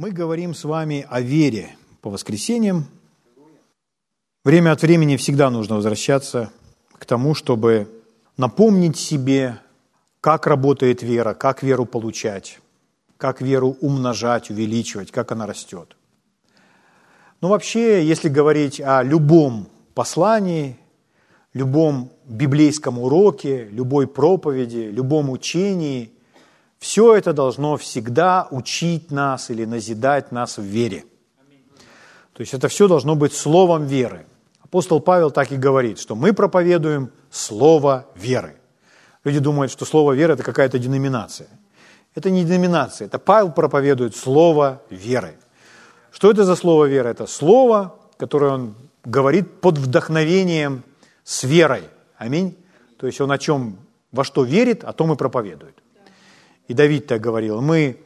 Мы говорим с вами о вере по воскресеньям. Время от времени всегда нужно возвращаться к тому, чтобы напомнить себе, как работает вера, как веру получать, как веру умножать, увеличивать, как она растет. Но вообще, если говорить о любом послании, любом библейском уроке, любой проповеди, любом учении – все это должно всегда учить нас или назидать нас в вере. То есть это все должно быть словом веры. Апостол Павел так и говорит, что мы проповедуем слово веры. Люди думают, что слово веры – это какая-то деноминация. Это не деноминация, это Павел проповедует слово веры. Что это за слово веры? Это слово, которое он говорит под вдохновением с верой. Аминь. То есть он о чем, во что верит, о том и проповедует. И Давид так говорил, мы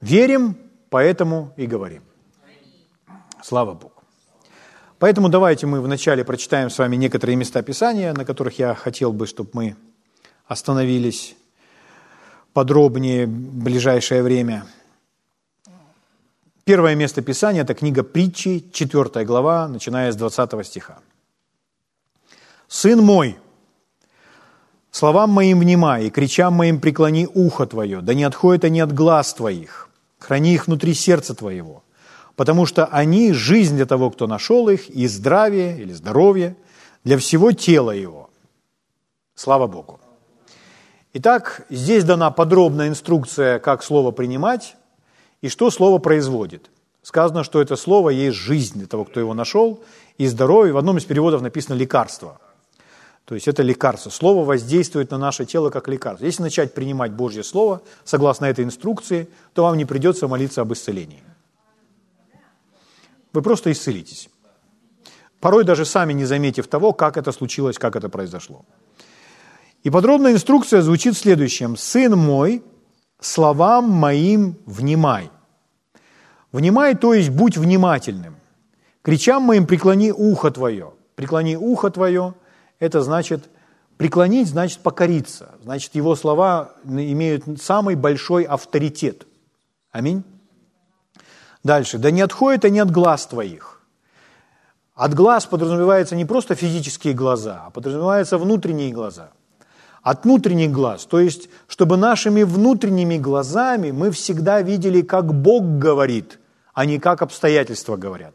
верим, поэтому и говорим. Слава Богу. Поэтому давайте мы вначале прочитаем с вами некоторые места Писания, на которых я хотел бы, чтобы мы остановились подробнее в ближайшее время. Первое место Писания – это книга притчи, 4 глава, начиная с 20 стиха. «Сын мой, Словам моим внимай, и кричам моим преклони ухо твое, да не отходят они от глаз твоих, храни их внутри сердца твоего, потому что они – жизнь для того, кто нашел их, и здравие или здоровье для всего тела его. Слава Богу. Итак, здесь дана подробная инструкция, как слово принимать и что слово производит. Сказано, что это слово есть жизнь для того, кто его нашел, и здоровье. В одном из переводов написано «лекарство». То есть это лекарство. Слово воздействует на наше тело как лекарство. Если начать принимать Божье Слово, согласно этой инструкции, то вам не придется молиться об исцелении. Вы просто исцелитесь. Порой даже сами не заметив того, как это случилось, как это произошло. И подробная инструкция звучит в следующем. «Сын мой, словам моим внимай». Внимай, то есть будь внимательным. Кричам моим преклони ухо твое. Преклони ухо твое – это значит преклонить, значит покориться. Значит, его слова имеют самый большой авторитет. Аминь. Дальше. Да не отходят они от глаз твоих. От глаз подразумевается не просто физические глаза, а подразумеваются внутренние глаза. От внутренних глаз, то есть, чтобы нашими внутренними глазами мы всегда видели, как Бог говорит, а не как обстоятельства говорят.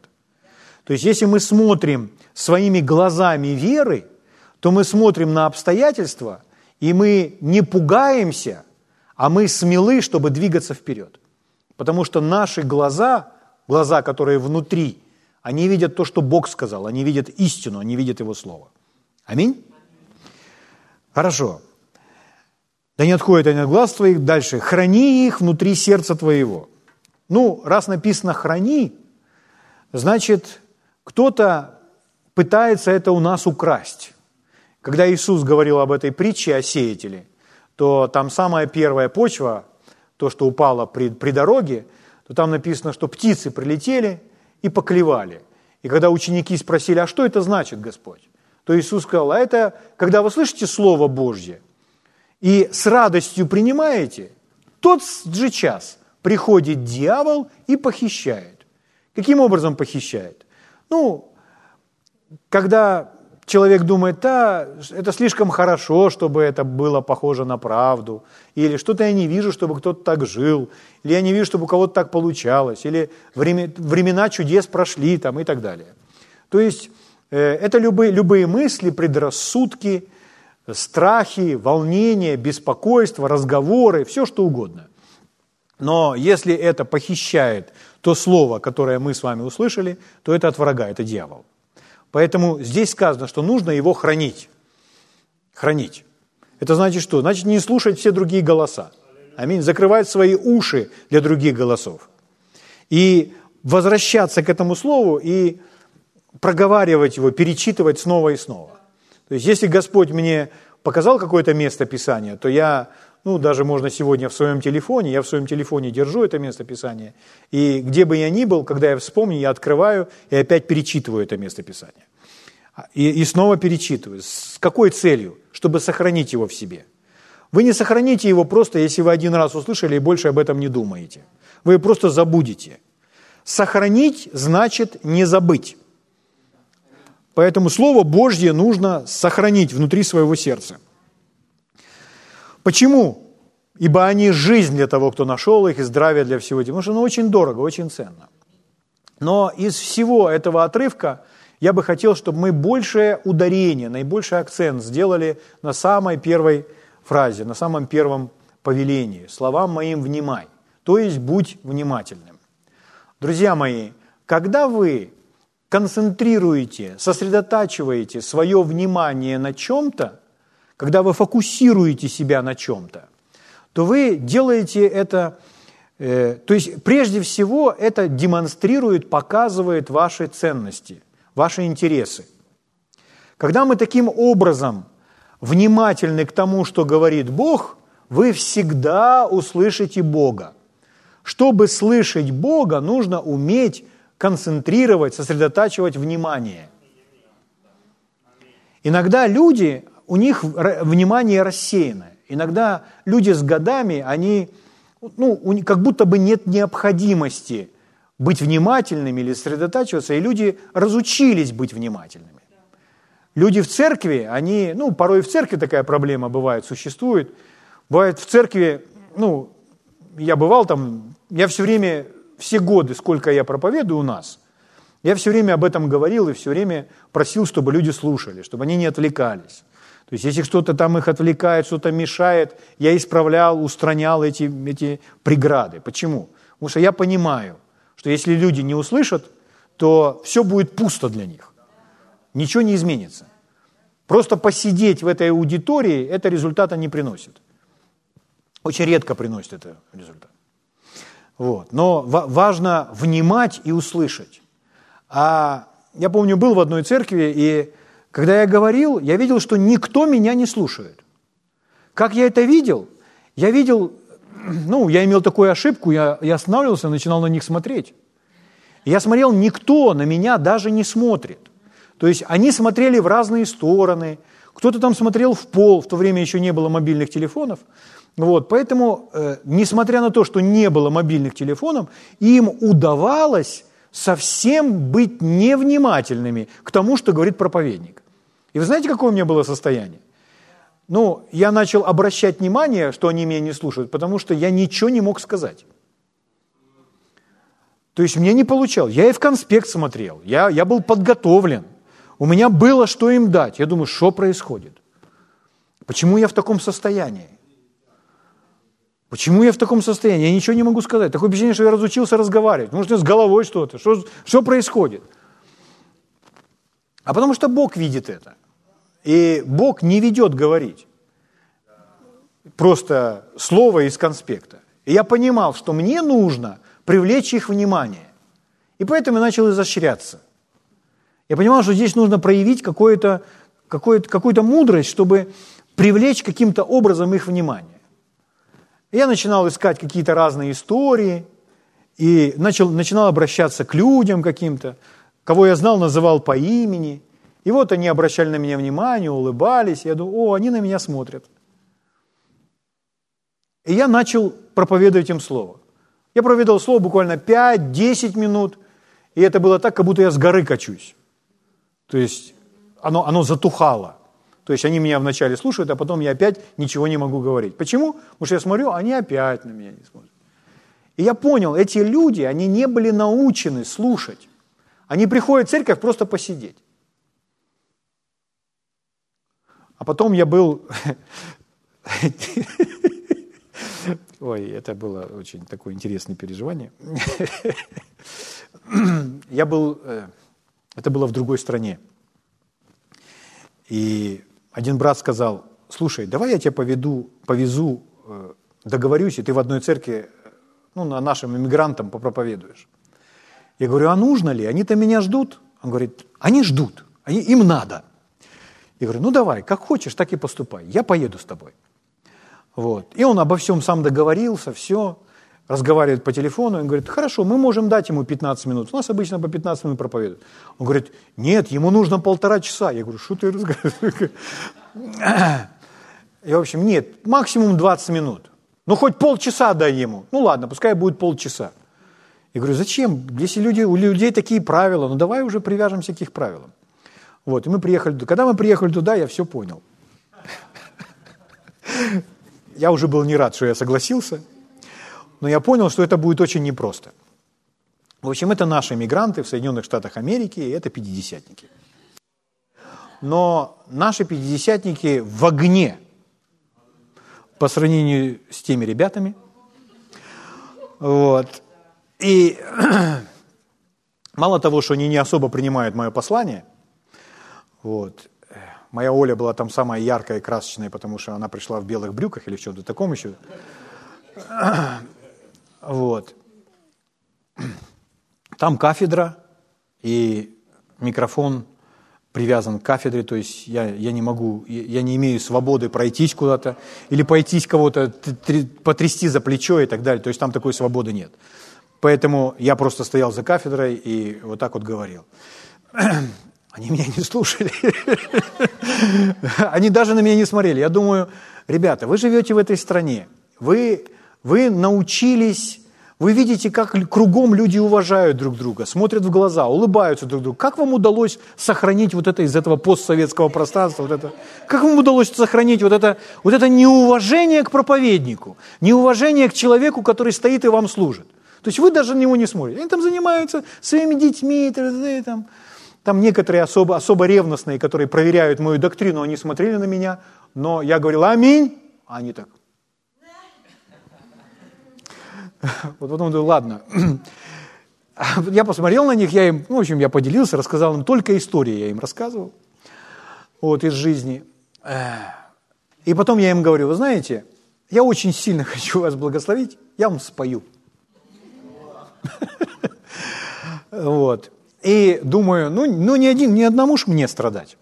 То есть, если мы смотрим своими глазами веры – то мы смотрим на обстоятельства, и мы не пугаемся, а мы смелы, чтобы двигаться вперед. Потому что наши глаза, глаза, которые внутри, они видят то, что Бог сказал, они видят истину, они видят Его Слово. Аминь? Хорошо. Да не отходит они от глаз твоих. Дальше. Храни их внутри сердца твоего. Ну, раз написано «храни», значит, кто-то пытается это у нас украсть. Когда Иисус говорил об этой притче о сеятеле, то там самая первая почва, то, что упало при, при дороге, то там написано, что птицы прилетели и поклевали. И когда ученики спросили, а что это значит, Господь? То Иисус сказал, а это, когда вы слышите Слово Божье и с радостью принимаете, тот же час приходит дьявол и похищает. Каким образом похищает? Ну, когда человек думает, да, это слишком хорошо, чтобы это было похоже на правду, или что-то я не вижу, чтобы кто-то так жил, или я не вижу, чтобы у кого-то так получалось, или времена чудес прошли там, и так далее. То есть э, это любые, любые мысли, предрассудки, страхи, волнения, беспокойство, разговоры, все что угодно. Но если это похищает то слово, которое мы с вами услышали, то это от врага, это дьявол. Поэтому здесь сказано, что нужно его хранить. Хранить. Это значит что? Значит, не слушать все другие голоса. Аминь. Закрывать свои уши для других голосов. И возвращаться к этому слову и проговаривать его, перечитывать снова и снова. То есть, если Господь мне показал какое-то место Писания, то я ну, даже можно сегодня в своем телефоне, я в своем телефоне держу это место Писания, и где бы я ни был, когда я вспомню, я открываю и опять перечитываю это место Писания. И, и снова перечитываю. С какой целью? Чтобы сохранить его в себе. Вы не сохраните его просто, если вы один раз услышали и больше об этом не думаете. Вы просто забудете. Сохранить значит не забыть. Поэтому Слово Божье нужно сохранить внутри своего сердца. Почему? Ибо они жизнь для того, кто нашел их, и здравие для всего. Потому что оно очень дорого, очень ценно. Но из всего этого отрывка я бы хотел, чтобы мы большее ударение, наибольший акцент сделали на самой первой фразе, на самом первом повелении. Словам моим внимай, то есть будь внимательным. Друзья мои, когда вы концентрируете, сосредотачиваете свое внимание на чем-то, когда вы фокусируете себя на чем-то, то вы делаете это, э, то есть прежде всего это демонстрирует, показывает ваши ценности, ваши интересы. Когда мы таким образом внимательны к тому, что говорит Бог, вы всегда услышите Бога. Чтобы слышать Бога, нужно уметь концентрировать, сосредотачивать внимание. Иногда люди, у них внимание рассеяно. Иногда люди с годами, они, ну, как будто бы нет необходимости быть внимательными или сосредотачиваться, и люди разучились быть внимательными. Люди в церкви, они, ну, порой в церкви такая проблема бывает, существует. Бывает в церкви, ну, я бывал там, я все время, все годы, сколько я проповедую у нас, я все время об этом говорил и все время просил, чтобы люди слушали, чтобы они не отвлекались. То есть если что-то там их отвлекает, что-то мешает, я исправлял, устранял эти, эти преграды. Почему? Потому что я понимаю, что если люди не услышат, то все будет пусто для них. Ничего не изменится. Просто посидеть в этой аудитории это результата не приносит. Очень редко приносит это результат. Вот. Но важно внимать и услышать. А я помню, был в одной церкви, и когда я говорил, я видел, что никто меня не слушает. Как я это видел? Я видел, ну, я имел такую ошибку, я, я останавливался, начинал на них смотреть. Я смотрел, никто на меня даже не смотрит. То есть они смотрели в разные стороны, кто-то там смотрел в пол, в то время еще не было мобильных телефонов. Вот, поэтому, э, несмотря на то, что не было мобильных телефонов, им удавалось совсем быть невнимательными к тому, что говорит проповедник. И вы знаете, какое у меня было состояние? Ну, я начал обращать внимание, что они меня не слушают, потому что я ничего не мог сказать. То есть мне не получалось. Я и в конспект смотрел, я, я был подготовлен. У меня было что им дать. Я думаю, что происходит? Почему я в таком состоянии? Почему я в таком состоянии? Я ничего не могу сказать. Такое впечатление, что я разучился разговаривать. Может, с головой что-то. Что, что происходит? А потому что Бог видит это. И Бог не ведет говорить. Просто слово из конспекта. И я понимал, что мне нужно привлечь их внимание. И поэтому я начал изощряться. Я понимал, что здесь нужно проявить какую-то какую какую мудрость, чтобы привлечь каким-то образом их внимание. Я начинал искать какие-то разные истории и начал, начинал обращаться к людям каким-то, кого я знал, называл по имени. И вот они обращали на меня внимание, улыбались. Я думаю, о, они на меня смотрят. И я начал проповедовать им слово. Я проповедовал слово буквально 5-10 минут, и это было так, как будто я с горы качусь. То есть оно, оно затухало. То есть они меня вначале слушают, а потом я опять ничего не могу говорить. Почему? Потому что я смотрю, они опять на меня не смотрят. И я понял, эти люди, они не были научены слушать. Они приходят в церковь просто посидеть. А потом я был... Ой, это было очень такое интересное переживание. Я был... Э, это было в другой стране. И один брат сказал, слушай, давай я тебя поведу, повезу, э, договорюсь, и ты в одной церкви ну, на нашим иммигрантам попроповедуешь. Я говорю, а нужно ли? Они-то меня ждут. Он говорит, они ждут, они, им надо. Я говорю, ну давай, как хочешь, так и поступай, я поеду с тобой. Вот. И он обо всем сам договорился, все, разговаривает по телефону, он говорит, хорошо, мы можем дать ему 15 минут. У нас обычно по 15 минут проповедуют. Он говорит, нет, ему нужно полтора часа. Я говорю, что ты разговариваешь? И, в общем, нет, максимум 20 минут. Ну, хоть полчаса дай ему. Ну, ладно, пускай будет полчаса. Я говорю, зачем? Если люди, у людей такие правила, ну, давай уже привяжемся к их правилам. Вот, и мы приехали туда. Когда мы приехали туда, я все понял. Я уже был не рад, что я согласился, но я понял, что это будет очень непросто. В общем, это наши мигранты в Соединенных Штатах Америки, и это пятидесятники. Но наши пятидесятники в огне по сравнению с теми ребятами. Вот. И мало того, что они не особо принимают мое послание, вот, моя Оля была там самая яркая и красочная, потому что она пришла в белых брюках или в чем-то таком еще. Вот. Там кафедра, и микрофон привязан к кафедре, то есть я, я не могу, я не имею свободы пройтись куда-то или пойтись кого-то, потрясти за плечо и так далее, то есть там такой свободы нет. Поэтому я просто стоял за кафедрой и вот так вот говорил. Они меня не слушали. Они даже на меня не смотрели. Я думаю, ребята, вы живете в этой стране, вы, вы научились вы видите, как кругом люди уважают друг друга, смотрят в глаза, улыбаются друг другу. Как вам удалось сохранить вот это из этого постсоветского пространства? Вот это? Как вам удалось сохранить вот это, вот это неуважение к проповеднику, неуважение к человеку, который стоит и вам служит? То есть вы даже на него не смотрите. Они там занимаются своими детьми, там, там некоторые особо, особо ревностные, которые проверяют мою доктрину, они смотрели на меня, но я говорил «Аминь», а они так Вот потом думаю, ладно. Я посмотрел на них, я им, ну, в общем, я поделился, рассказал им только истории, я им рассказывал, вот, из жизни. И потом я им говорю, вы знаете, я очень сильно хочу вас благословить, я вам спою. Вот. И думаю, ну, ну ни, один, ни одному ж мне страдать.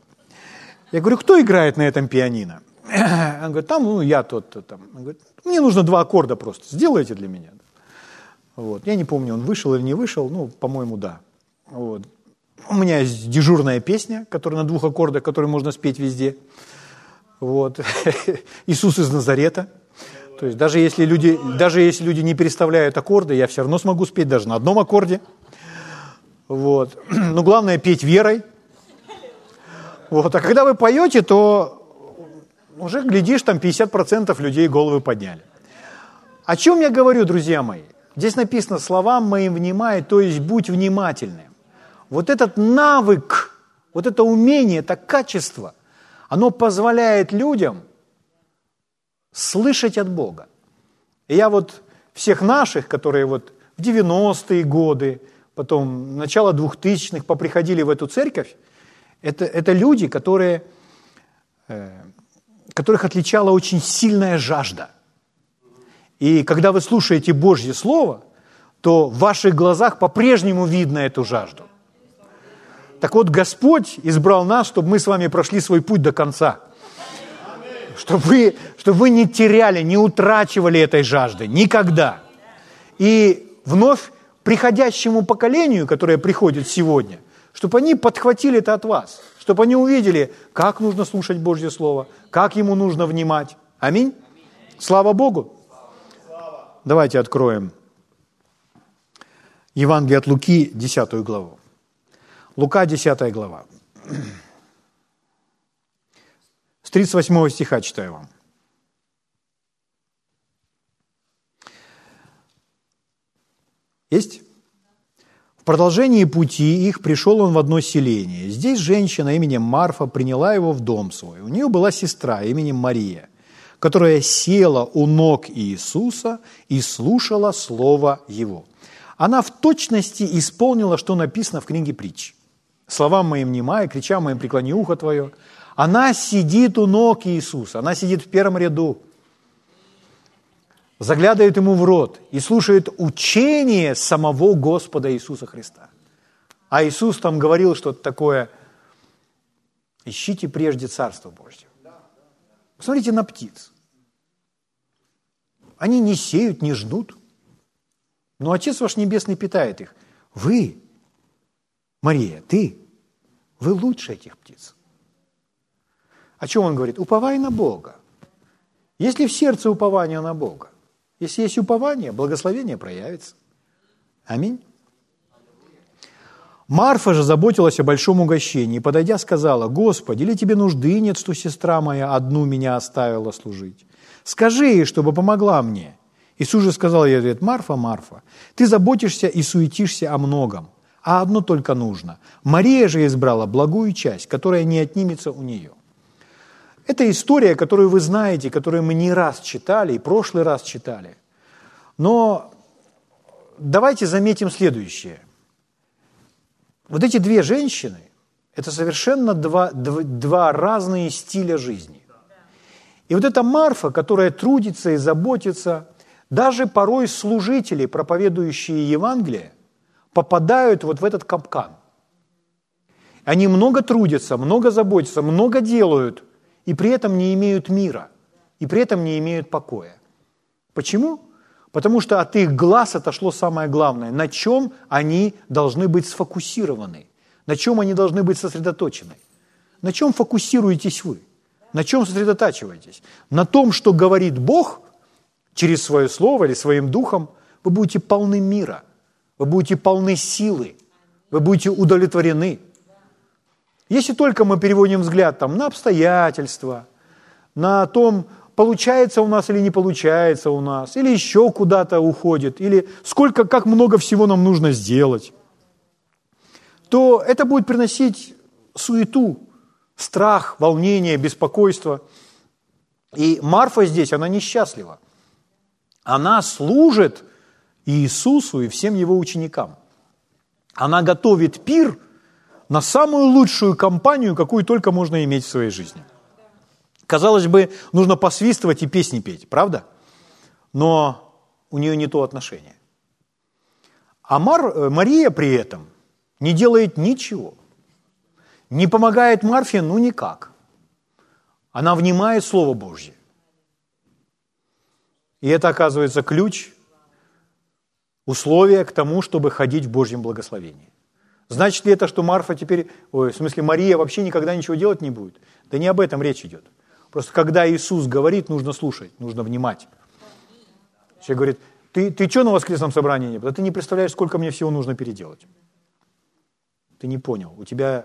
Я говорю, кто играет на этом пианино? Он говорит, там, ну, я тот-то там. Он говорит, мне нужно два аккорда просто, сделайте для меня. Вот. Я не помню, он вышел или не вышел, ну, по-моему, да. Вот. У меня есть дежурная песня, которая на двух аккордах, которую можно спеть везде. Вот. Иисус из Назарета. То есть даже если, люди, даже если люди не переставляют аккорды, я все равно смогу спеть даже на одном аккорде. Вот. Но главное петь верой. Вот. А когда вы поете, то уже, глядишь, там 50% людей головы подняли. О чем я говорю, друзья мои? Здесь написано словам моим внимай, то есть будь внимательным. Вот этот навык, вот это умение, это качество, оно позволяет людям слышать от Бога. И я вот всех наших, которые вот в 90-е годы, потом начало 2000-х поприходили в эту церковь, это, это люди, которые, э, которых отличала очень сильная жажда. И когда вы слушаете Божье Слово, то в ваших глазах по-прежнему видно эту жажду. Так вот, Господь избрал нас, чтобы мы с вами прошли свой путь до конца. Чтобы вы, чтобы вы не теряли, не утрачивали этой жажды. Никогда. И вновь приходящему поколению, которое приходит сегодня, чтобы они подхватили это от вас, чтобы они увидели, как нужно слушать Божье Слово, как ему нужно внимать. Аминь. Слава Богу. Давайте откроем Евангелие от Луки, 10 главу. Лука, 10 глава. С 38 стиха читаю вам. Есть? В продолжении пути их пришел он в одно селение. Здесь женщина именем Марфа приняла его в дом свой. У нее была сестра именем Мария – которая села у ног Иисуса и слушала Слово Его. Она в точности исполнила, что написано в книге притч. Словам моим внимай, кричам моим преклони ухо твое. Она сидит у ног Иисуса, она сидит в первом ряду, заглядывает ему в рот и слушает учение самого Господа Иисуса Христа. А Иисус там говорил что-то такое, ищите прежде Царство Божье. Посмотрите на птиц. Они не сеют, не ждут. Но Отец ваш Небесный питает их. Вы, Мария, ты, вы лучше этих птиц. О чем он говорит? Уповай на Бога. Есть ли в сердце упование на Бога? Если есть упование, благословение проявится. Аминь. Марфа же заботилась о большом угощении, подойдя, сказала, «Господи, или тебе нужды нет, что сестра моя одну меня оставила служить? Скажи ей, чтобы помогла мне». Иисус же сказал ей ответ, «Марфа, Марфа, ты заботишься и суетишься о многом, а одно только нужно. Мария же избрала благую часть, которая не отнимется у нее». Это история, которую вы знаете, которую мы не раз читали, и прошлый раз читали. Но давайте заметим следующее. Вот эти две женщины – это совершенно два, два, два разные стиля жизни. И вот эта Марфа, которая трудится и заботится, даже порой служители, проповедующие Евангелие, попадают вот в этот капкан. Они много трудятся, много заботятся, много делают, и при этом не имеют мира, и при этом не имеют покоя. Почему? Потому что от их глаз отошло самое главное, на чем они должны быть сфокусированы, на чем они должны быть сосредоточены. На чем фокусируетесь вы? На чем сосредотачиваетесь? На том, что говорит Бог через свое слово или своим духом, вы будете полны мира, вы будете полны силы, вы будете удовлетворены. Если только мы переводим взгляд там, на обстоятельства, на том, получается у нас или не получается у нас, или еще куда-то уходит, или сколько, как много всего нам нужно сделать, то это будет приносить суету, страх, волнение, беспокойство. И Марфа здесь, она несчастлива. Она служит Иисусу и всем его ученикам. Она готовит пир на самую лучшую компанию, какую только можно иметь в своей жизни – Казалось бы, нужно посвистывать и песни петь, правда? Но у нее не то отношение. А Мар, э, Мария при этом не делает ничего. Не помогает Марфе, ну никак. Она внимает Слово Божье. И это, оказывается, ключ, условие к тому, чтобы ходить в Божьем благословении. Значит ли это, что Марфа теперь, ой, в смысле Мария вообще никогда ничего делать не будет? Да не об этом речь идет. Просто когда Иисус говорит, нужно слушать, нужно внимать. Человек говорит, ты, ты что на воскресном собрании не был? Ты не представляешь, сколько мне всего нужно переделать. Ты не понял. У тебя,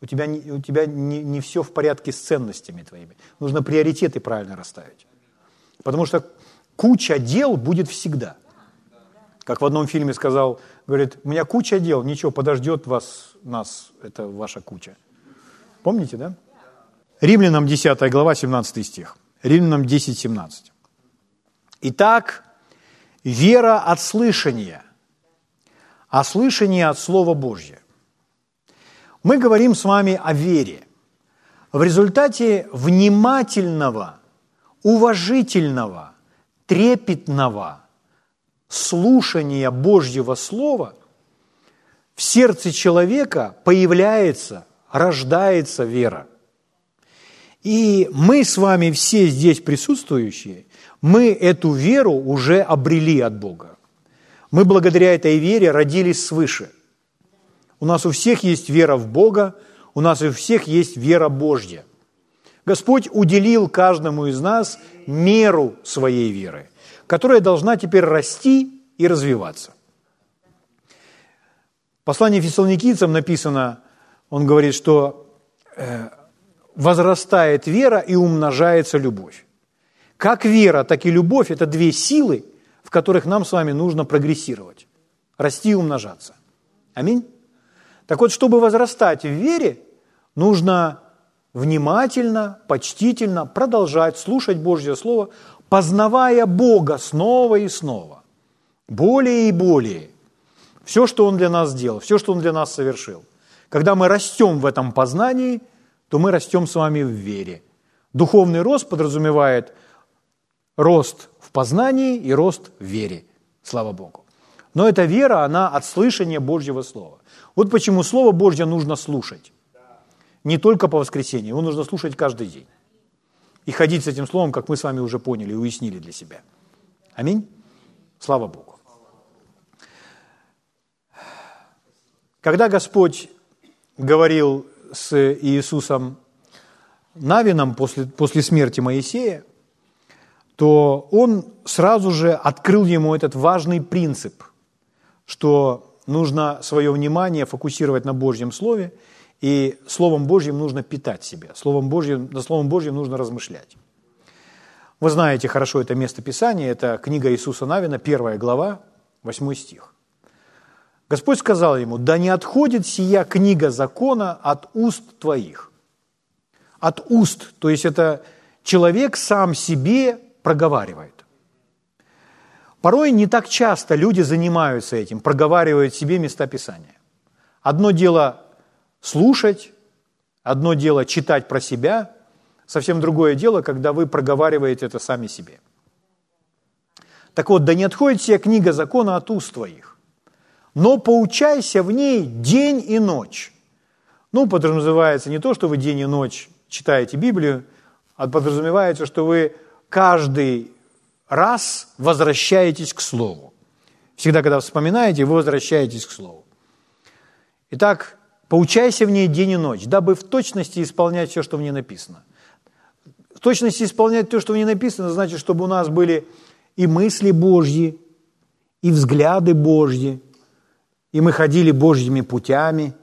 у тебя, у тебя не, не все в порядке с ценностями твоими. Нужно приоритеты правильно расставить. Потому что куча дел будет всегда. Как в одном фильме сказал, говорит, у меня куча дел, ничего, подождет вас, нас, это ваша куча. Помните, да? Римлянам 10 глава, 17 стих. Римлянам 10, 17. Итак, вера от слышания, а слышание от Слова Божьего. Мы говорим с вами о вере. В результате внимательного, уважительного, трепетного слушания Божьего Слова в сердце человека появляется, рождается вера. И мы с вами все здесь присутствующие, мы эту веру уже обрели от Бога. Мы благодаря этой вере родились свыше. У нас у всех есть вера в Бога, у нас у всех есть вера Божья. Господь уделил каждому из нас меру своей веры, которая должна теперь расти и развиваться. В послании фессалоникийцам написано, он говорит, что э, возрастает вера и умножается любовь. Как вера, так и любовь – это две силы, в которых нам с вами нужно прогрессировать, расти и умножаться. Аминь? Так вот, чтобы возрастать в вере, нужно внимательно, почтительно продолжать слушать Божье Слово, познавая Бога снова и снова, более и более. Все, что Он для нас сделал, все, что Он для нас совершил. Когда мы растем в этом познании – то мы растем с вами в вере. Духовный рост подразумевает рост в познании и рост в вере. Слава Богу. Но эта вера, она от слышания Божьего Слова. Вот почему Слово Божье нужно слушать. Не только по воскресенье, его нужно слушать каждый день. И ходить с этим Словом, как мы с вами уже поняли и уяснили для себя. Аминь. Слава Богу. Когда Господь говорил с Иисусом Навином после, после смерти Моисея, то он сразу же открыл ему этот важный принцип, что нужно свое внимание фокусировать на Божьем Слове, и Словом Божьим нужно питать себя, Словом Божьим, на Словом Божьим нужно размышлять. Вы знаете хорошо это место Писания, это книга Иисуса Навина, первая глава, 8 стих. Господь сказал ему, да не отходит сия книга закона от уст твоих. От уст, то есть это человек сам себе проговаривает. Порой не так часто люди занимаются этим, проговаривают себе места Писания. Одно дело слушать, одно дело читать про себя, совсем другое дело, когда вы проговариваете это сами себе. Так вот, да не отходит сия книга закона от уст твоих, но поучайся в ней день и ночь. Ну, подразумевается не то, что вы день и ночь читаете Библию, а подразумевается, что вы каждый раз возвращаетесь к Слову. Всегда, когда вспоминаете, вы возвращаетесь к Слову. Итак, поучайся в ней день и ночь, дабы в точности исполнять все, что в ней написано. В точности исполнять то, что в ней написано, значит, чтобы у нас были и мысли Божьи, и взгляды Божьи, и мы ходили Божьими путями.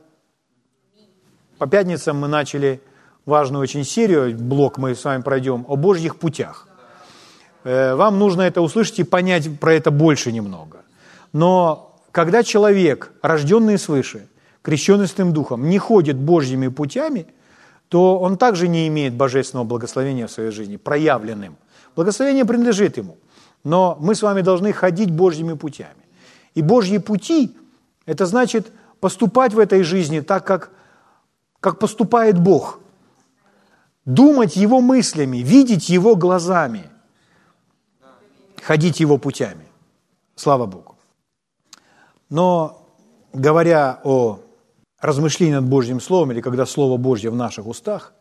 По пятницам мы начали важную очень серию, блок мы с вами пройдем, о Божьих путях. Э, вам нужно это услышать и понять про это больше немного. Но когда человек, рожденный свыше, крещенный Святым Духом, не ходит Божьими путями, то он также не имеет божественного благословения в своей жизни, проявленным. Благословение принадлежит ему, но мы с вами должны ходить Божьими путями. И Божьи пути – это значит поступать в этой жизни так, как, как поступает Бог – думать Его мыслями, видеть Его глазами, ходить Его путями. Слава Богу. Но говоря о размышлении над Божьим Словом, или когда Слово Божье в наших устах,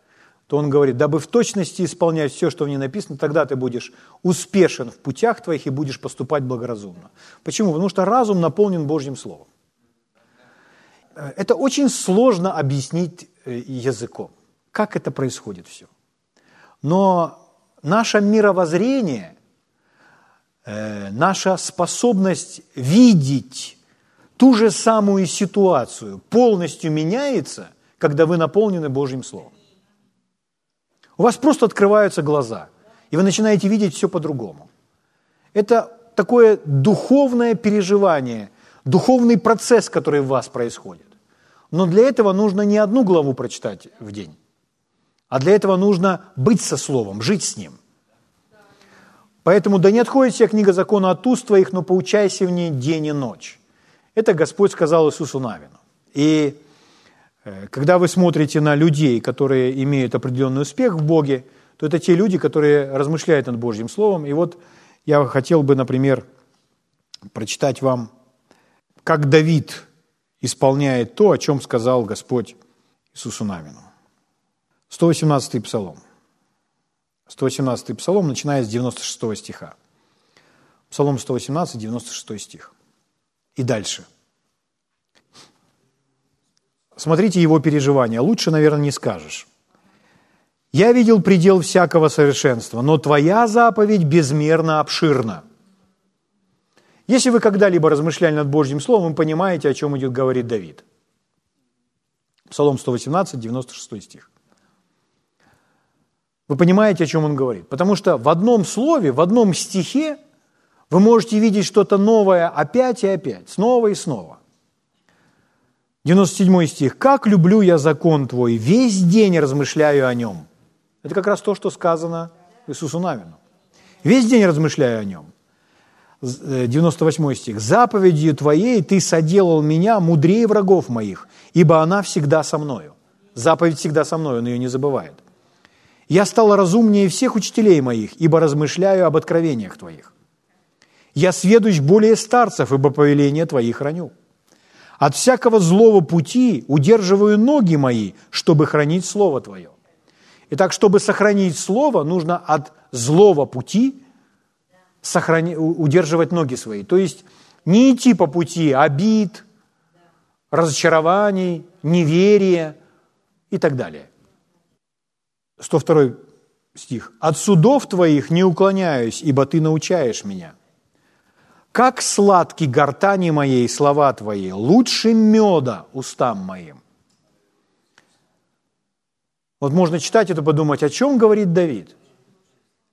то он говорит, дабы в точности исполнять все, что в ней написано, тогда ты будешь успешен в путях твоих и будешь поступать благоразумно. Почему? Потому что разум наполнен Божьим Словом. Это очень сложно объяснить э, языком как это происходит все. Но наше мировоззрение, э, наша способность видеть ту же самую ситуацию полностью меняется, когда вы наполнены Божьим Словом. У вас просто открываются глаза, и вы начинаете видеть все по-другому. Это такое духовное переживание, духовный процесс, который в вас происходит. Но для этого нужно не одну главу прочитать в день, а для этого нужно быть со Словом, жить с Ним. Поэтому да не отходит вся книга закона от уст твоих, но поучайся в ней день и ночь. Это Господь сказал Иисусу Навину. И э, когда вы смотрите на людей, которые имеют определенный успех в Боге, то это те люди, которые размышляют над Божьим Словом. И вот я хотел бы, например, прочитать вам, как Давид исполняет то, о чем сказал Господь Иисусу Навину. 118-й псалом. 118-й псалом, начиная с 96 стиха. Псалом 118, 96 стих. И дальше. Смотрите его переживания. Лучше, наверное, не скажешь. «Я видел предел всякого совершенства, но твоя заповедь безмерно обширна». Если вы когда-либо размышляли над Божьим Словом, вы понимаете, о чем идет говорит Давид. Псалом 118, 96 стих. Вы понимаете, о чем он говорит? Потому что в одном слове, в одном стихе вы можете видеть что-то новое опять и опять, снова и снова. 97 стих. «Как люблю я закон Твой, весь день размышляю о нем». Это как раз то, что сказано Иисусу Навину. Весь день размышляю о нем. 98 э, стих. «Заповедью Твоей Ты соделал меня мудрее врагов моих, ибо она всегда со мною». Заповедь всегда со мной, он ее не забывает. Я стал разумнее всех учителей моих, ибо размышляю об откровениях Твоих. Я сведущ более старцев, ибо повеление Твои храню. От всякого злого пути удерживаю ноги мои, чтобы хранить Слово Твое. Итак, чтобы сохранить Слово, нужно от злого пути сохрани... удерживать ноги свои. То есть не идти по пути обид, разочарований, неверия и так далее – 102 стих. «От судов твоих не уклоняюсь, ибо ты научаешь меня. Как сладки гортани моей слова твои, лучше меда устам моим». Вот можно читать это, подумать, о чем говорит Давид.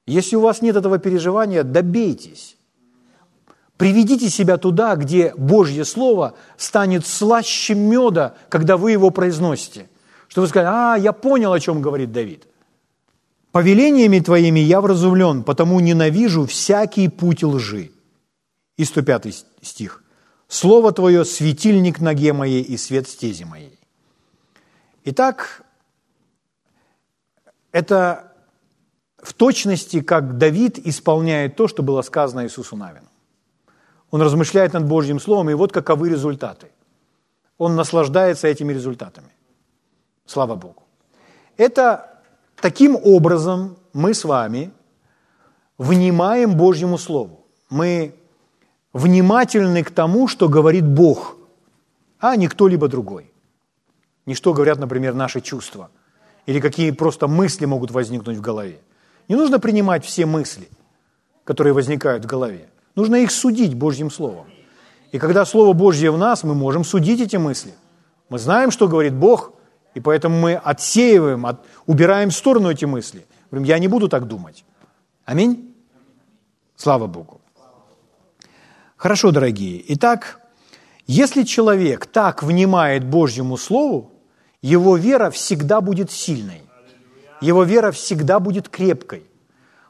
Если у вас нет этого переживания, добейтесь. Приведите себя туда, где Божье Слово станет слаще меда, когда вы его произносите. Что вы скажете, а, я понял, о чем говорит Давид. Повелениями твоими я вразумлен, потому ненавижу всякий путь лжи. И 105 стих. Слово Твое – светильник ноге моей и свет стези моей. Итак, это в точности, как Давид исполняет то, что было сказано Иисусу Навину. Он размышляет над Божьим Словом, и вот каковы результаты. Он наслаждается этими результатами. Слава Богу. Это таким образом мы с вами внимаем Божьему Слову. Мы внимательны к тому, что говорит Бог, а не кто-либо другой. Не что говорят, например, наши чувства, или какие просто мысли могут возникнуть в голове. Не нужно принимать все мысли, которые возникают в голове. Нужно их судить Божьим Словом. И когда Слово Божье в нас, мы можем судить эти мысли. Мы знаем, что говорит Бог, и поэтому мы отсеиваем, от, убираем в сторону эти мысли. Говорим, я не буду так думать. Аминь? Слава Богу. Хорошо, дорогие. Итак, если человек так внимает Божьему Слову, его вера всегда будет сильной. Его вера всегда будет крепкой.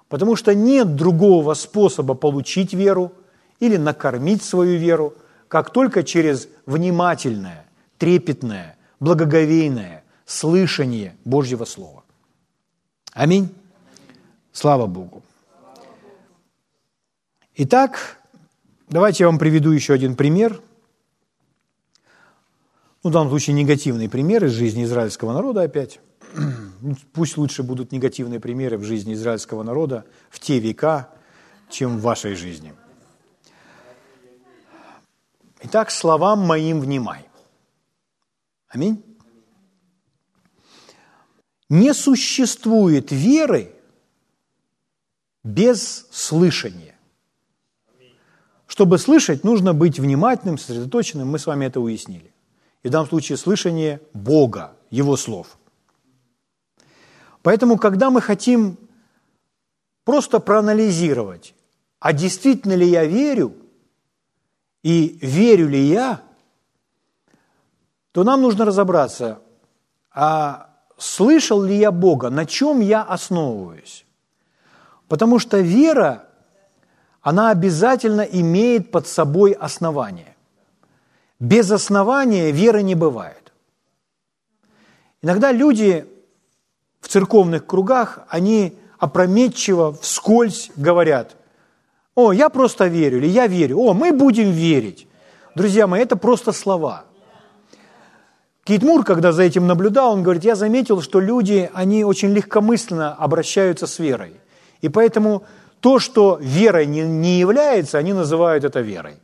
Потому что нет другого способа получить веру или накормить свою веру, как только через внимательное, трепетное, благоговейное слышание Божьего Слова. Аминь. Слава Богу. Итак, давайте я вам приведу еще один пример. Ну, в данном случае негативный пример из жизни израильского народа опять. Пусть лучше будут негативные примеры в жизни израильского народа в те века, чем в вашей жизни. Итак, словам моим внимай. Аминь. Не существует веры без слышания. Чтобы слышать, нужно быть внимательным, сосредоточенным. Мы с вами это уяснили. И в данном случае слышание Бога, Его слов – Поэтому, когда мы хотим просто проанализировать, а действительно ли я верю и верю ли я, то нам нужно разобраться, а слышал ли я Бога, на чем я основываюсь. Потому что вера, она обязательно имеет под собой основание. Без основания веры не бывает. Иногда люди в церковных кругах, они опрометчиво, вскользь говорят, о, я просто верю, или я верю, о, мы будем верить. Друзья мои, это просто слова. Кейт Мур, когда за этим наблюдал, он говорит, я заметил, что люди, они очень легкомысленно обращаются с верой. И поэтому то, что верой не, не является, они называют это верой.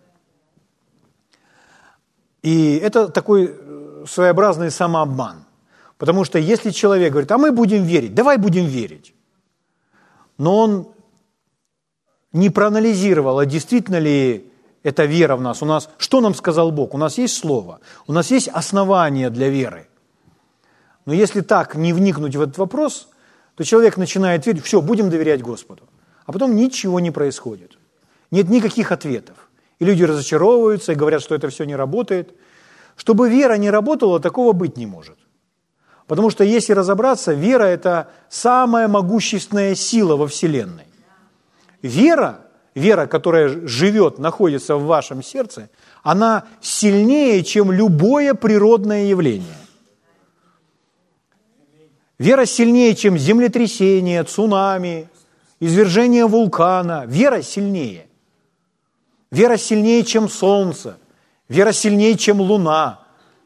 И это такой э, своеобразный самообман – Потому что если человек говорит, а мы будем верить, давай будем верить, но он не проанализировал, а действительно ли эта вера в нас, у нас, что нам сказал Бог? У нас есть Слово, у нас есть основания для веры. Но если так не вникнуть в этот вопрос, то человек начинает верить, все, будем доверять Господу. А потом ничего не происходит. Нет никаких ответов. И люди разочаровываются и говорят, что это все не работает. Чтобы вера не работала, такого быть не может. Потому что если разобраться, вера – это самая могущественная сила во Вселенной. Вера, вера, которая живет, находится в вашем сердце, она сильнее, чем любое природное явление. Вера сильнее, чем землетрясение, цунами, извержение вулкана. Вера сильнее. Вера сильнее, чем солнце. Вера сильнее, чем луна.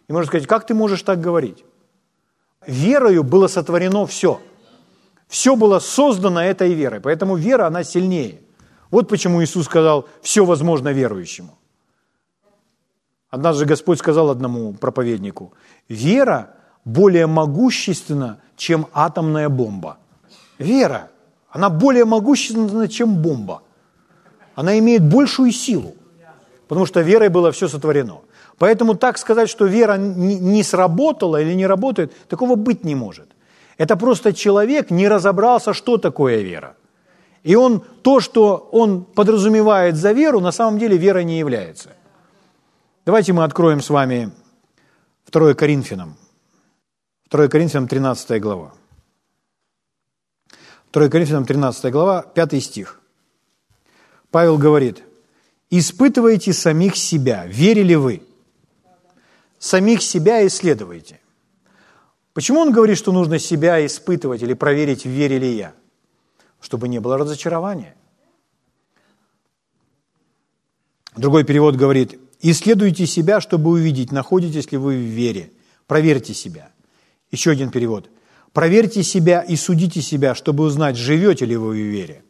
И можно сказать, как ты можешь так говорить? Верою было сотворено все. Все было создано этой верой, поэтому вера, она сильнее. Вот почему Иисус сказал, все возможно верующему. Однажды Господь сказал одному проповеднику, вера более могущественна, чем атомная бомба. Вера. Она более могущественна, чем бомба. Она имеет большую силу, потому что верой было все сотворено. Поэтому так сказать, что вера не сработала или не работает, такого быть не может. Это просто человек не разобрался, что такое вера. И он то, что он подразумевает за веру, на самом деле верой не является. Давайте мы откроем с вами 2 Коринфянам. 2 Коринфянам 13 глава. 2 Коринфянам 13 глава, 5 стих. Павел говорит, «Испытывайте самих себя, верили вы? Самих себя исследуйте». Почему он говорит, что нужно себя испытывать или проверить, вере ли я? Чтобы не было разочарования. Другой перевод говорит, исследуйте себя, чтобы увидеть, находитесь ли вы в вере. Проверьте себя. Еще один перевод. Проверьте себя и судите себя, чтобы узнать, живете ли вы в вере.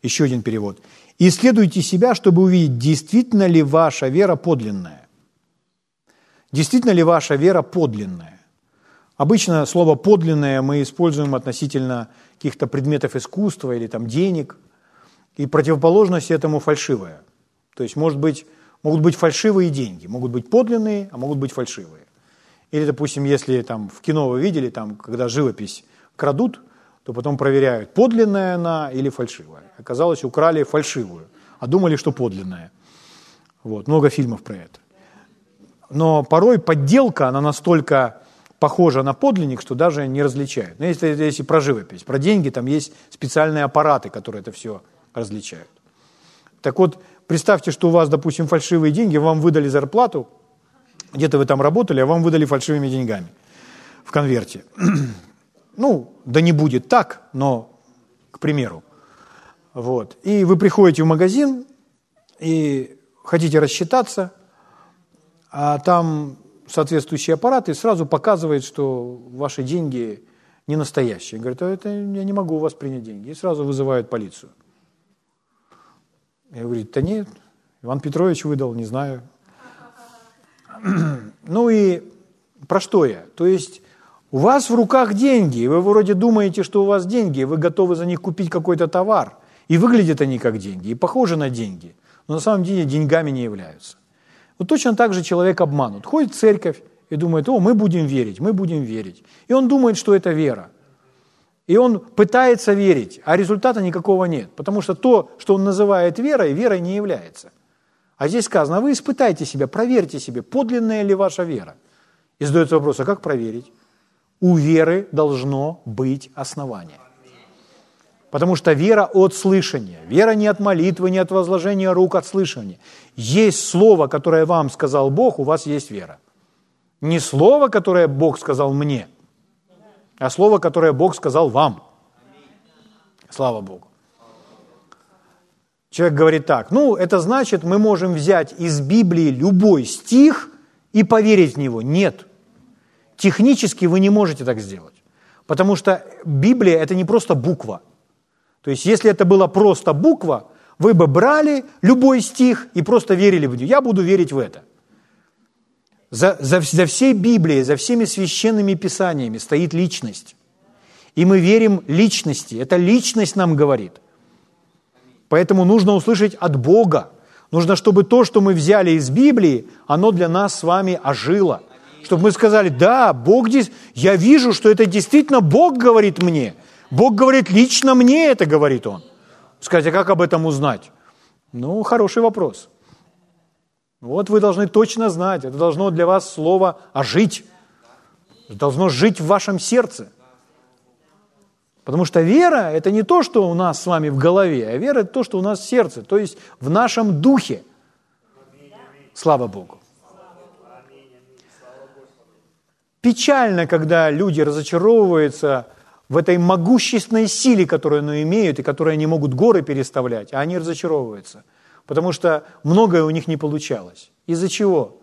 Еще один перевод. Исследуйте себя, чтобы увидеть, действительно ли ваша вера подлинная. Действительно ли ваша вера подлинная? Обычно слово «подлинное» мы используем относительно каких-то предметов искусства или там денег, и противоположность этому фальшивая. То есть может быть, могут быть фальшивые деньги, могут быть подлинные, а могут быть фальшивые. Или, допустим, если там в кино вы видели, там, когда живопись крадут, то потом проверяют, подлинная она или фальшивая. Оказалось, украли фальшивую, а думали, что подлинная. Вот, много фильмов про это. Но порой подделка, она настолько похожа на подлинник, что даже не различают. Но ну, если, если про живопись, про деньги, там есть специальные аппараты, которые это все различают. Так вот, представьте, что у вас, допустим, фальшивые деньги, вам выдали зарплату, где-то вы там работали, а вам выдали фальшивыми деньгами в конверте. Ну, да не будет так, но, к примеру. Вот. И вы приходите в магазин и хотите рассчитаться, а там соответствующий аппарат и сразу показывает, что ваши деньги не настоящие. Говорит, а это я не могу у вас принять деньги. И сразу вызывают полицию. Я говорю, да нет, Иван Петрович выдал, не знаю. Ну и про что я? То есть у вас в руках деньги, вы вроде думаете, что у вас деньги, вы готовы за них купить какой-то товар, и выглядят они как деньги, и похожи на деньги, но на самом деле деньгами не являются. Вот точно так же человек обманут. Ходит в церковь и думает, о, мы будем верить, мы будем верить. И он думает, что это вера. И он пытается верить, а результата никакого нет. Потому что то, что он называет верой, верой не является. А здесь сказано, а вы испытайте себя, проверьте себе, подлинная ли ваша вера. И задается вопрос, а как проверить? У веры должно быть основание. Потому что вера от слышания. Вера не от молитвы, не от возложения рук, от слышания. Есть слово, которое вам сказал Бог, у вас есть вера. Не слово, которое Бог сказал мне, а слово, которое Бог сказал вам. Слава Богу. Человек говорит так, ну, это значит, мы можем взять из Библии любой стих и поверить в него. Нет. Технически вы не можете так сделать. Потому что Библия – это не просто буква – то есть, если это была просто буква, вы бы брали любой стих и просто верили в нее. Я буду верить в это. За, за, за всей Библией, за всеми священными писаниями стоит личность. И мы верим личности. Это личность нам говорит. Поэтому нужно услышать от Бога. Нужно, чтобы то, что мы взяли из Библии, оно для нас с вами ожило. Чтобы мы сказали, да, Бог здесь, я вижу, что это действительно Бог говорит мне – Бог говорит, лично мне это говорит Он. Скажите, а как об этом узнать? Ну, хороший вопрос. Вот вы должны точно знать, это должно для вас слово «ожить». Должно жить в вашем сердце. Потому что вера – это не то, что у нас с вами в голове, а вера – это то, что у нас в сердце, то есть в нашем духе. Слава Богу. Печально, когда люди разочаровываются – в этой могущественной силе, которую они имеют и которые они могут горы переставлять, а они разочаровываются, потому что многое у них не получалось. Из-за чего?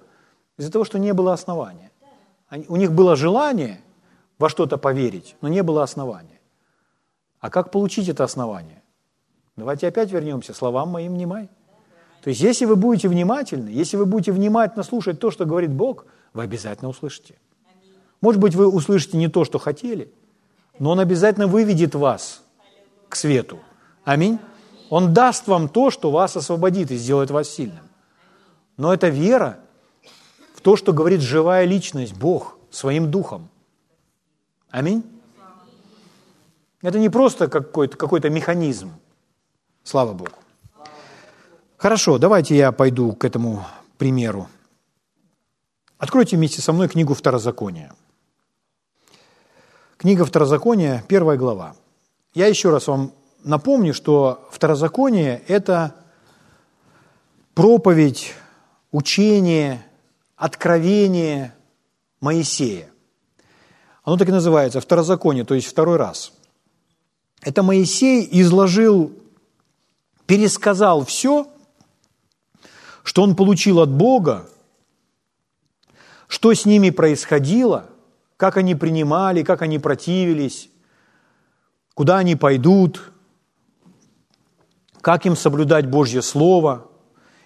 Из-за того, что не было основания. у них было желание во что-то поверить, но не было основания. А как получить это основание? Давайте опять вернемся, словам моим внимай. То есть, если вы будете внимательны, если вы будете внимательно слушать то, что говорит Бог, вы обязательно услышите. Может быть, вы услышите не то, что хотели – но Он обязательно выведет вас к свету. Аминь. Он даст вам то, что вас освободит и сделает вас сильным. Но это вера в то, что говорит живая личность, Бог, своим духом. Аминь. Это не просто какой-то какой механизм. Слава Богу. Хорошо, давайте я пойду к этому примеру. Откройте вместе со мной книгу Второзакония. Книга Второзакония, первая глава. Я еще раз вам напомню, что Второзаконие – это проповедь, учение, откровение Моисея. Оно так и называется, Второзаконие, то есть второй раз. Это Моисей изложил, пересказал все, что он получил от Бога, что с ними происходило, как они принимали, как они противились, куда они пойдут, как им соблюдать Божье Слово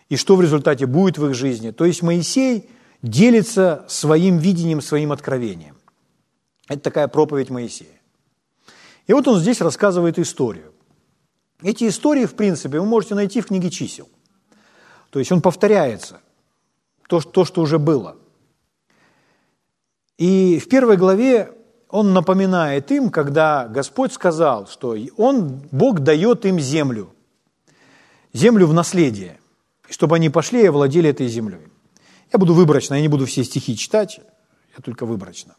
и что в результате будет в их жизни. То есть Моисей делится своим видением, своим откровением. Это такая проповедь Моисея. И вот он здесь рассказывает историю. Эти истории, в принципе, вы можете найти в книге чисел. То есть он повторяется, то, то что уже было. И в первой главе он напоминает им, когда Господь сказал, что он, Бог дает им землю, землю в наследие, чтобы они пошли и овладели этой землей. Я буду выборочно, я не буду все стихи читать, я только выборочно.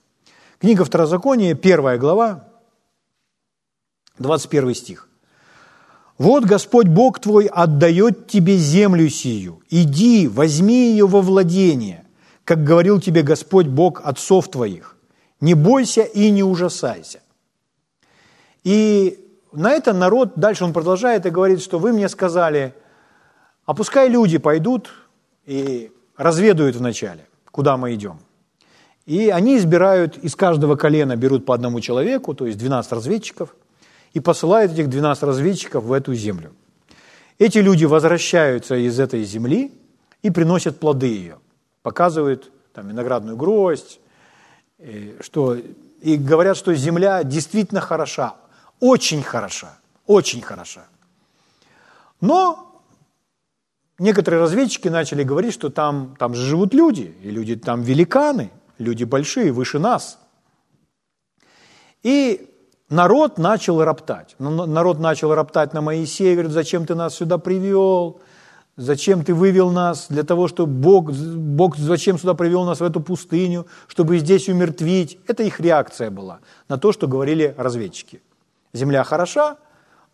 Книга Второзакония, первая глава, 21 стих. «Вот Господь Бог твой отдает тебе землю сию. Иди, возьми ее во владение, как говорил тебе Господь Бог отцов твоих. Не бойся и не ужасайся». И на это народ, дальше он продолжает и говорит, что вы мне сказали, а пускай люди пойдут и разведают вначале, куда мы идем. И они избирают, из каждого колена берут по одному человеку, то есть 12 разведчиков – и посылает этих 12 разведчиков в эту землю. Эти люди возвращаются из этой земли и приносят плоды ее, показывают там виноградную гроздь, что, и говорят, что земля действительно хороша, очень хороша, очень хороша. Но некоторые разведчики начали говорить, что там, там же живут люди, и люди там великаны, люди большие, выше нас. И народ начал роптать. Народ начал роптать на Моисея, говорит, зачем ты нас сюда привел? Зачем ты вывел нас для того, чтобы Бог, Бог зачем сюда привел нас в эту пустыню, чтобы здесь умертвить? Это их реакция была на то, что говорили разведчики. Земля хороша,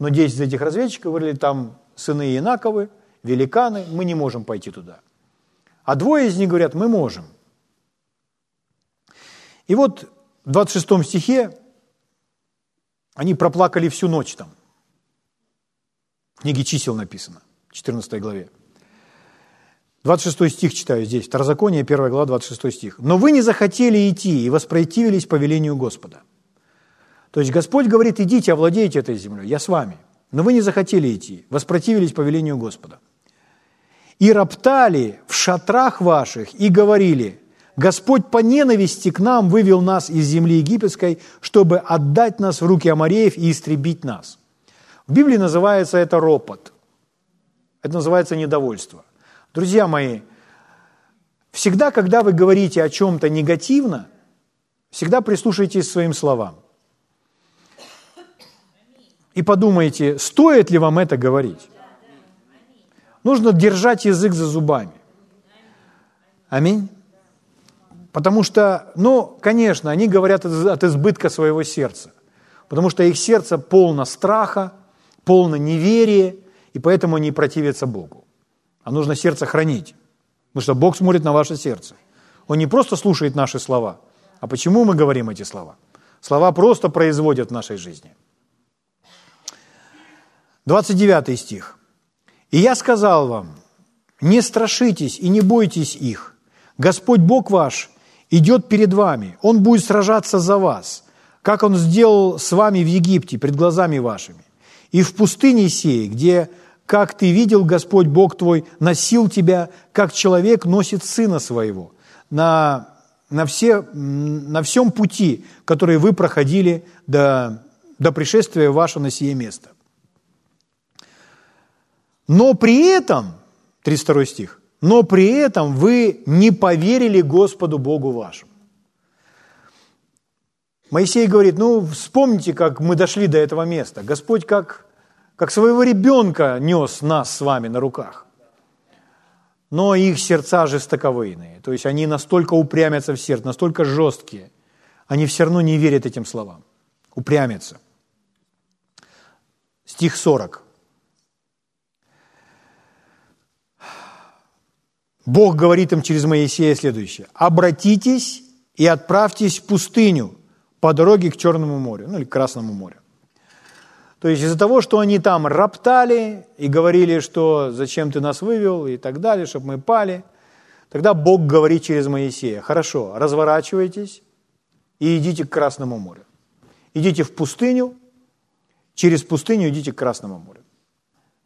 но 10 из этих разведчиков говорили, там сыны Инаковы, великаны, мы не можем пойти туда. А двое из них говорят, мы можем. И вот в 26 стихе они проплакали всю ночь там. В книге чисел написано, 14 главе. 26 стих читаю здесь, Второзаконие, 1 глава, 26 стих. «Но вы не захотели идти и воспротивились повелению Господа». То есть Господь говорит, идите, овладейте этой землей, я с вами. Но вы не захотели идти, воспротивились повелению Господа. И роптали в шатрах ваших и говорили, Господь по ненависти к нам вывел нас из земли египетской, чтобы отдать нас в руки Амареев и истребить нас. В Библии называется это ропот. Это называется недовольство. Друзья мои, всегда, когда вы говорите о чем-то негативно, всегда прислушайтесь к своим словам. И подумайте, стоит ли вам это говорить. Нужно держать язык за зубами. Аминь. Потому что, ну, конечно, они говорят от избытка своего сердца. Потому что их сердце полно страха, полно неверия, и поэтому они противятся Богу. А нужно сердце хранить. Потому что Бог смотрит на ваше сердце. Он не просто слушает наши слова. А почему мы говорим эти слова? Слова просто производят в нашей жизни. 29 стих. «И я сказал вам, не страшитесь и не бойтесь их. Господь Бог ваш идет перед вами, Он будет сражаться за вас, как Он сделал с вами в Египте, пред глазами вашими. И в пустыне сей, где, как ты видел, Господь Бог твой носил тебя, как человек носит сына своего, на, на, все, на всем пути, который вы проходили до, до пришествия вашего на сие место. Но при этом, 32 стих, но при этом вы не поверили Господу Богу вашему. Моисей говорит, ну, вспомните, как мы дошли до этого места. Господь как, как своего ребенка нес нас с вами на руках. Но их сердца жестоковыйные. То есть они настолько упрямятся в сердце, настолько жесткие. Они все равно не верят этим словам. Упрямятся. Стих 40. Бог говорит им через Моисея следующее. «Обратитесь и отправьтесь в пустыню по дороге к Черному морю, ну или к Красному морю». То есть из-за того, что они там роптали и говорили, что зачем ты нас вывел и так далее, чтобы мы пали, тогда Бог говорит через Моисея, хорошо, разворачивайтесь и идите к Красному морю. Идите в пустыню, через пустыню идите к Красному морю.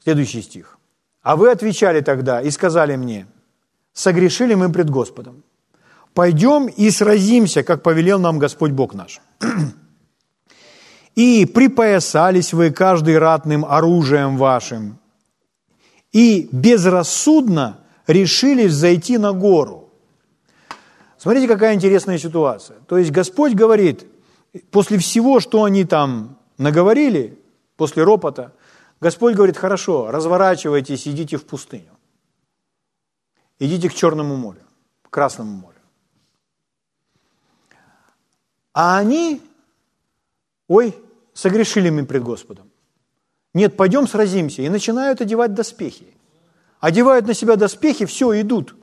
Следующий стих. «А вы отвечали тогда и сказали мне – согрешили мы пред Господом. Пойдем и сразимся, как повелел нам Господь Бог наш. И припоясались вы каждый ратным оружием вашим, и безрассудно решили зайти на гору. Смотрите, какая интересная ситуация. То есть Господь говорит, после всего, что они там наговорили, после ропота, Господь говорит, хорошо, разворачивайтесь, идите в пустыню идите к Черному морю, к Красному морю. А они, ой, согрешили мы пред Господом. Нет, пойдем сразимся. И начинают одевать доспехи. Одевают на себя доспехи, все, идут.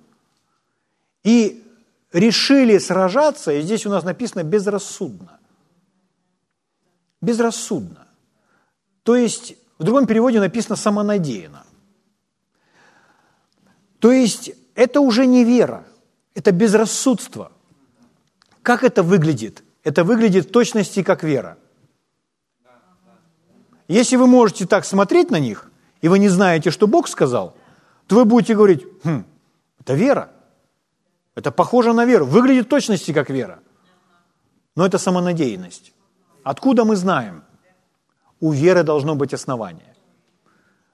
И решили сражаться, и здесь у нас написано безрассудно. Безрассудно. То есть в другом переводе написано самонадеянно. То есть это уже не вера, это безрассудство. Как это выглядит? Это выглядит в точности как вера. Если вы можете так смотреть на них, и вы не знаете, что Бог сказал, то вы будете говорить, хм, это вера. Это похоже на веру. Выглядит в точности как вера. Но это самонадеянность. Откуда мы знаем? У веры должно быть основание.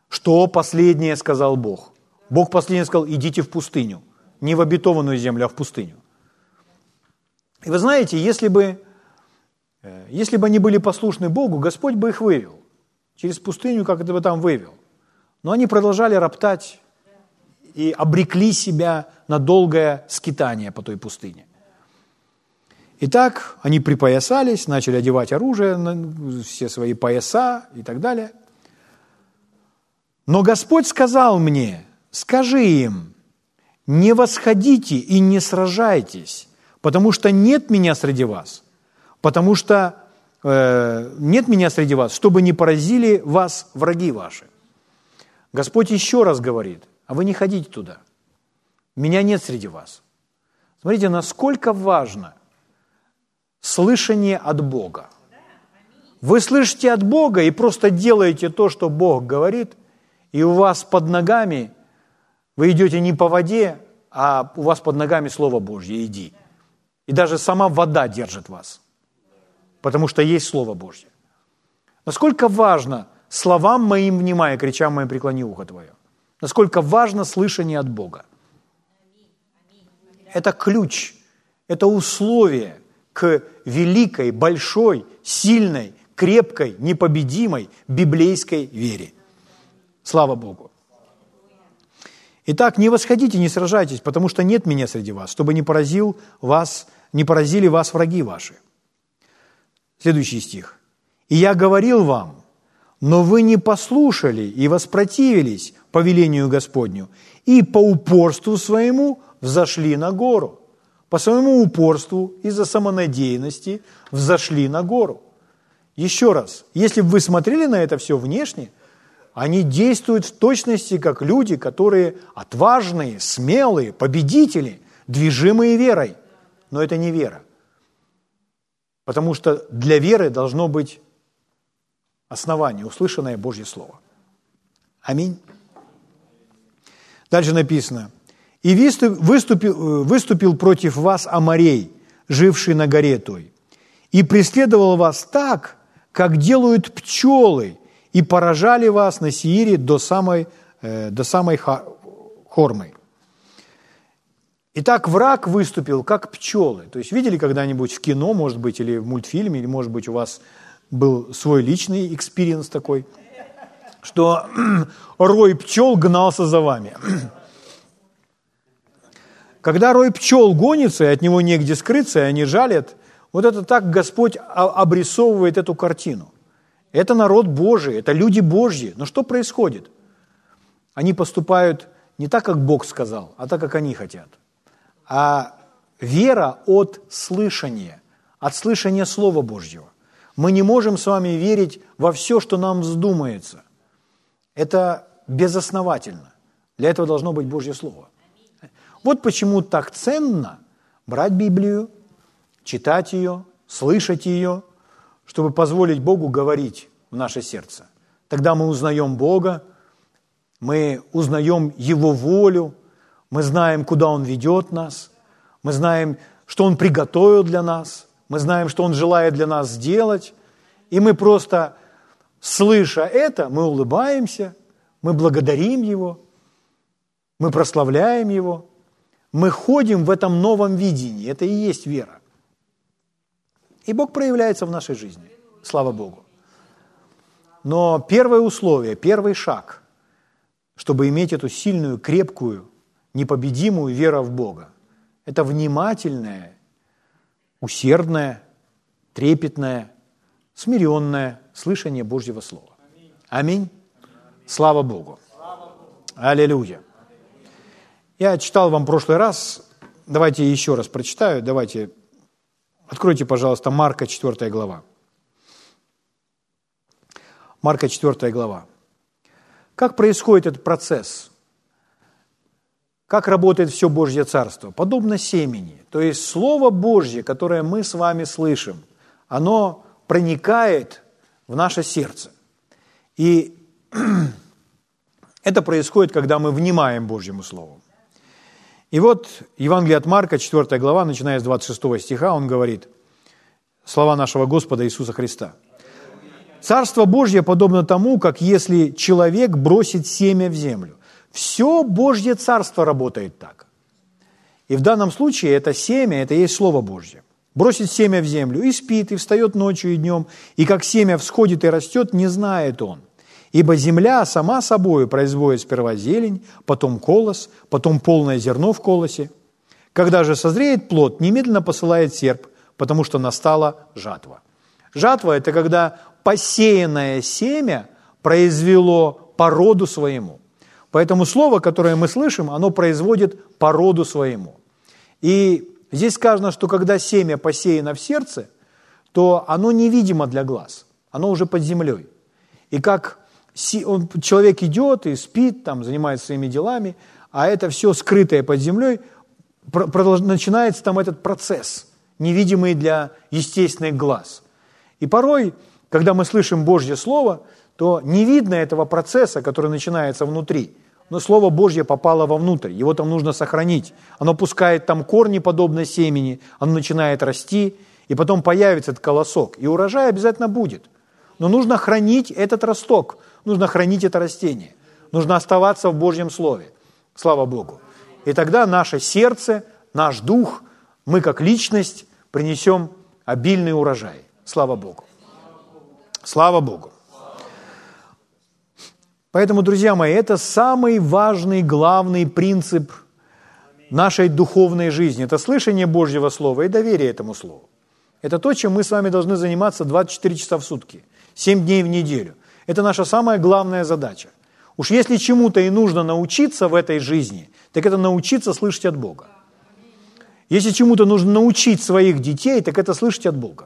Что последнее сказал Бог? Бог последний сказал, идите в пустыню. Не в обетованную землю, а в пустыню. И вы знаете, если бы, э, если бы они были послушны Богу, Господь бы их вывел. Через пустыню, как это бы там вывел. Но они продолжали роптать и обрекли себя на долгое скитание по той пустыне. Итак, они припоясались, начали одевать оружие, все свои пояса и так далее. Но Господь сказал мне, Скажи им, не восходите и не сражайтесь, потому что нет меня среди вас, потому что нет меня среди вас, чтобы не поразили вас враги ваши. Господь еще раз говорит, а вы не ходите туда. Меня нет среди вас. Смотрите, насколько важно слышание от Бога. Вы слышите от Бога и просто делаете то, что Бог говорит, и у вас под ногами – вы идете не по воде, а у вас под ногами Слово Божье, иди. И даже сама вода держит вас, потому что есть Слово Божье. Насколько важно словам моим внимая, крича моим преклони ухо твое. Насколько важно слышание от Бога. Это ключ, это условие к великой, большой, сильной, крепкой, непобедимой библейской вере. Слава Богу. Итак, не восходите, не сражайтесь, потому что нет меня среди вас, чтобы не поразил вас, не поразили вас враги ваши. Следующий стих. «И я говорил вам, но вы не послушали и воспротивились повелению Господню, и по упорству своему взошли на гору». По своему упорству из-за самонадеянности взошли на гору. Еще раз, если бы вы смотрели на это все внешне – они действуют в точности как люди, которые отважные, смелые, победители, движимые верой. Но это не вера. Потому что для веры должно быть основание, услышанное Божье Слово. Аминь. Дальше написано. «И выступил, выступил против вас Амарей, живший на горе той, и преследовал вас так, как делают пчелы – и поражали вас на Сиире до самой э, до самой Хормы. Итак, враг выступил как пчелы. То есть видели когда-нибудь в кино, может быть, или в мультфильме, или, может быть, у вас был свой личный experience такой, что рой пчел гнался за вами. Когда рой пчел гонится, и от него негде скрыться, и они жалят, вот это так Господь обрисовывает эту картину. Это народ Божий, это люди Божьи. Но что происходит? Они поступают не так, как Бог сказал, а так, как они хотят. А вера от слышания, от слышания Слова Божьего. Мы не можем с вами верить во все, что нам вздумается. Это безосновательно. Для этого должно быть Божье Слово. Вот почему так ценно брать Библию, читать ее, слышать ее, чтобы позволить Богу говорить в наше сердце. Тогда мы узнаем Бога, мы узнаем Его волю, мы знаем, куда Он ведет нас, мы знаем, что Он приготовил для нас, мы знаем, что Он желает для нас сделать, и мы просто, слыша это, мы улыбаемся, мы благодарим Его, мы прославляем Его, мы ходим в этом новом видении, это и есть вера. И Бог проявляется в нашей жизни, слава Богу. Но первое условие, первый шаг, чтобы иметь эту сильную, крепкую, непобедимую веру в Бога, это внимательное, усердное, трепетное, смиренное слышание Божьего Слова. Аминь. Слава Богу. Аллилуйя. Я читал вам в прошлый раз, давайте еще раз прочитаю, давайте, откройте, пожалуйста, Марка 4 глава. Марка 4 глава. Как происходит этот процесс? Как работает все Божье Царство? Подобно семени. То есть Слово Божье, которое мы с вами слышим, оно проникает в наше сердце. И это происходит, когда мы внимаем Божьему Слову. И вот Евангелие от Марка, 4 глава, начиная с 26 стиха, он говорит, слова нашего Господа Иисуса Христа. «Царство Божье подобно тому, как если человек бросит семя в землю». Все Божье Царство работает так. И в данном случае это семя, это есть Слово Божье. Бросит семя в землю и спит, и встает ночью и днем, и как семя всходит и растет, не знает он. Ибо земля сама собою производит сперва зелень, потом колос, потом полное зерно в колосе. Когда же созреет плод, немедленно посылает серп, потому что настала жатва. Жатва – это когда посеянное семя произвело породу своему. Поэтому слово, которое мы слышим, оно производит породу своему. И здесь сказано, что когда семя посеяно в сердце, то оно невидимо для глаз, оно уже под землей. И как он, человек идет и спит, там, занимается своими делами, а это все скрытое под землей, начинается там этот процесс, невидимый для естественных глаз. И порой, когда мы слышим Божье Слово, то не видно этого процесса, который начинается внутри – но Слово Божье попало вовнутрь, его там нужно сохранить. Оно пускает там корни, подобно семени, оно начинает расти, и потом появится этот колосок, и урожай обязательно будет. Но нужно хранить этот росток, нужно хранить это растение, нужно оставаться в Божьем Слове. Слава Богу. И тогда наше сердце, наш дух, мы как личность принесем обильный урожай. Слава Богу. Слава Богу. Поэтому, друзья мои, это самый важный, главный принцип нашей духовной жизни. Это слышание Божьего Слова и доверие этому Слову. Это то, чем мы с вами должны заниматься 24 часа в сутки, 7 дней в неделю. Это наша самая главная задача. Уж если чему-то и нужно научиться в этой жизни, так это научиться слышать от Бога. Если чему-то нужно научить своих детей, так это слышать от Бога.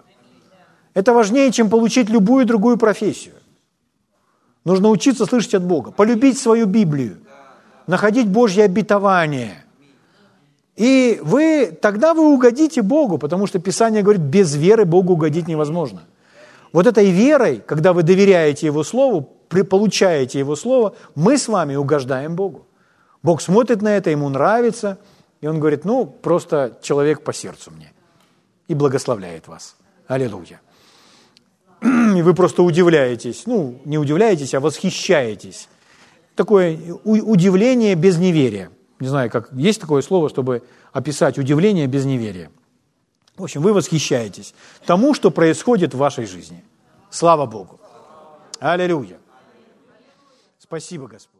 Это важнее, чем получить любую другую профессию. Нужно учиться слышать от Бога, полюбить свою Библию, находить Божье обетование. И вы, тогда вы угодите Богу, потому что Писание говорит, без веры Богу угодить невозможно. Вот этой верой, когда вы доверяете Его Слову, получаете Его Слово, мы с вами угождаем Богу. Бог смотрит на это, ему нравится, и Он говорит, ну, просто человек по сердцу мне. И благословляет вас. Аллилуйя и вы просто удивляетесь, ну, не удивляетесь, а восхищаетесь такое удивление без неверия. Не знаю, как есть такое слово, чтобы описать удивление без неверия. В общем, вы восхищаетесь тому, что происходит в вашей жизни. Слава Богу. Аллилуйя. Спасибо, Господь.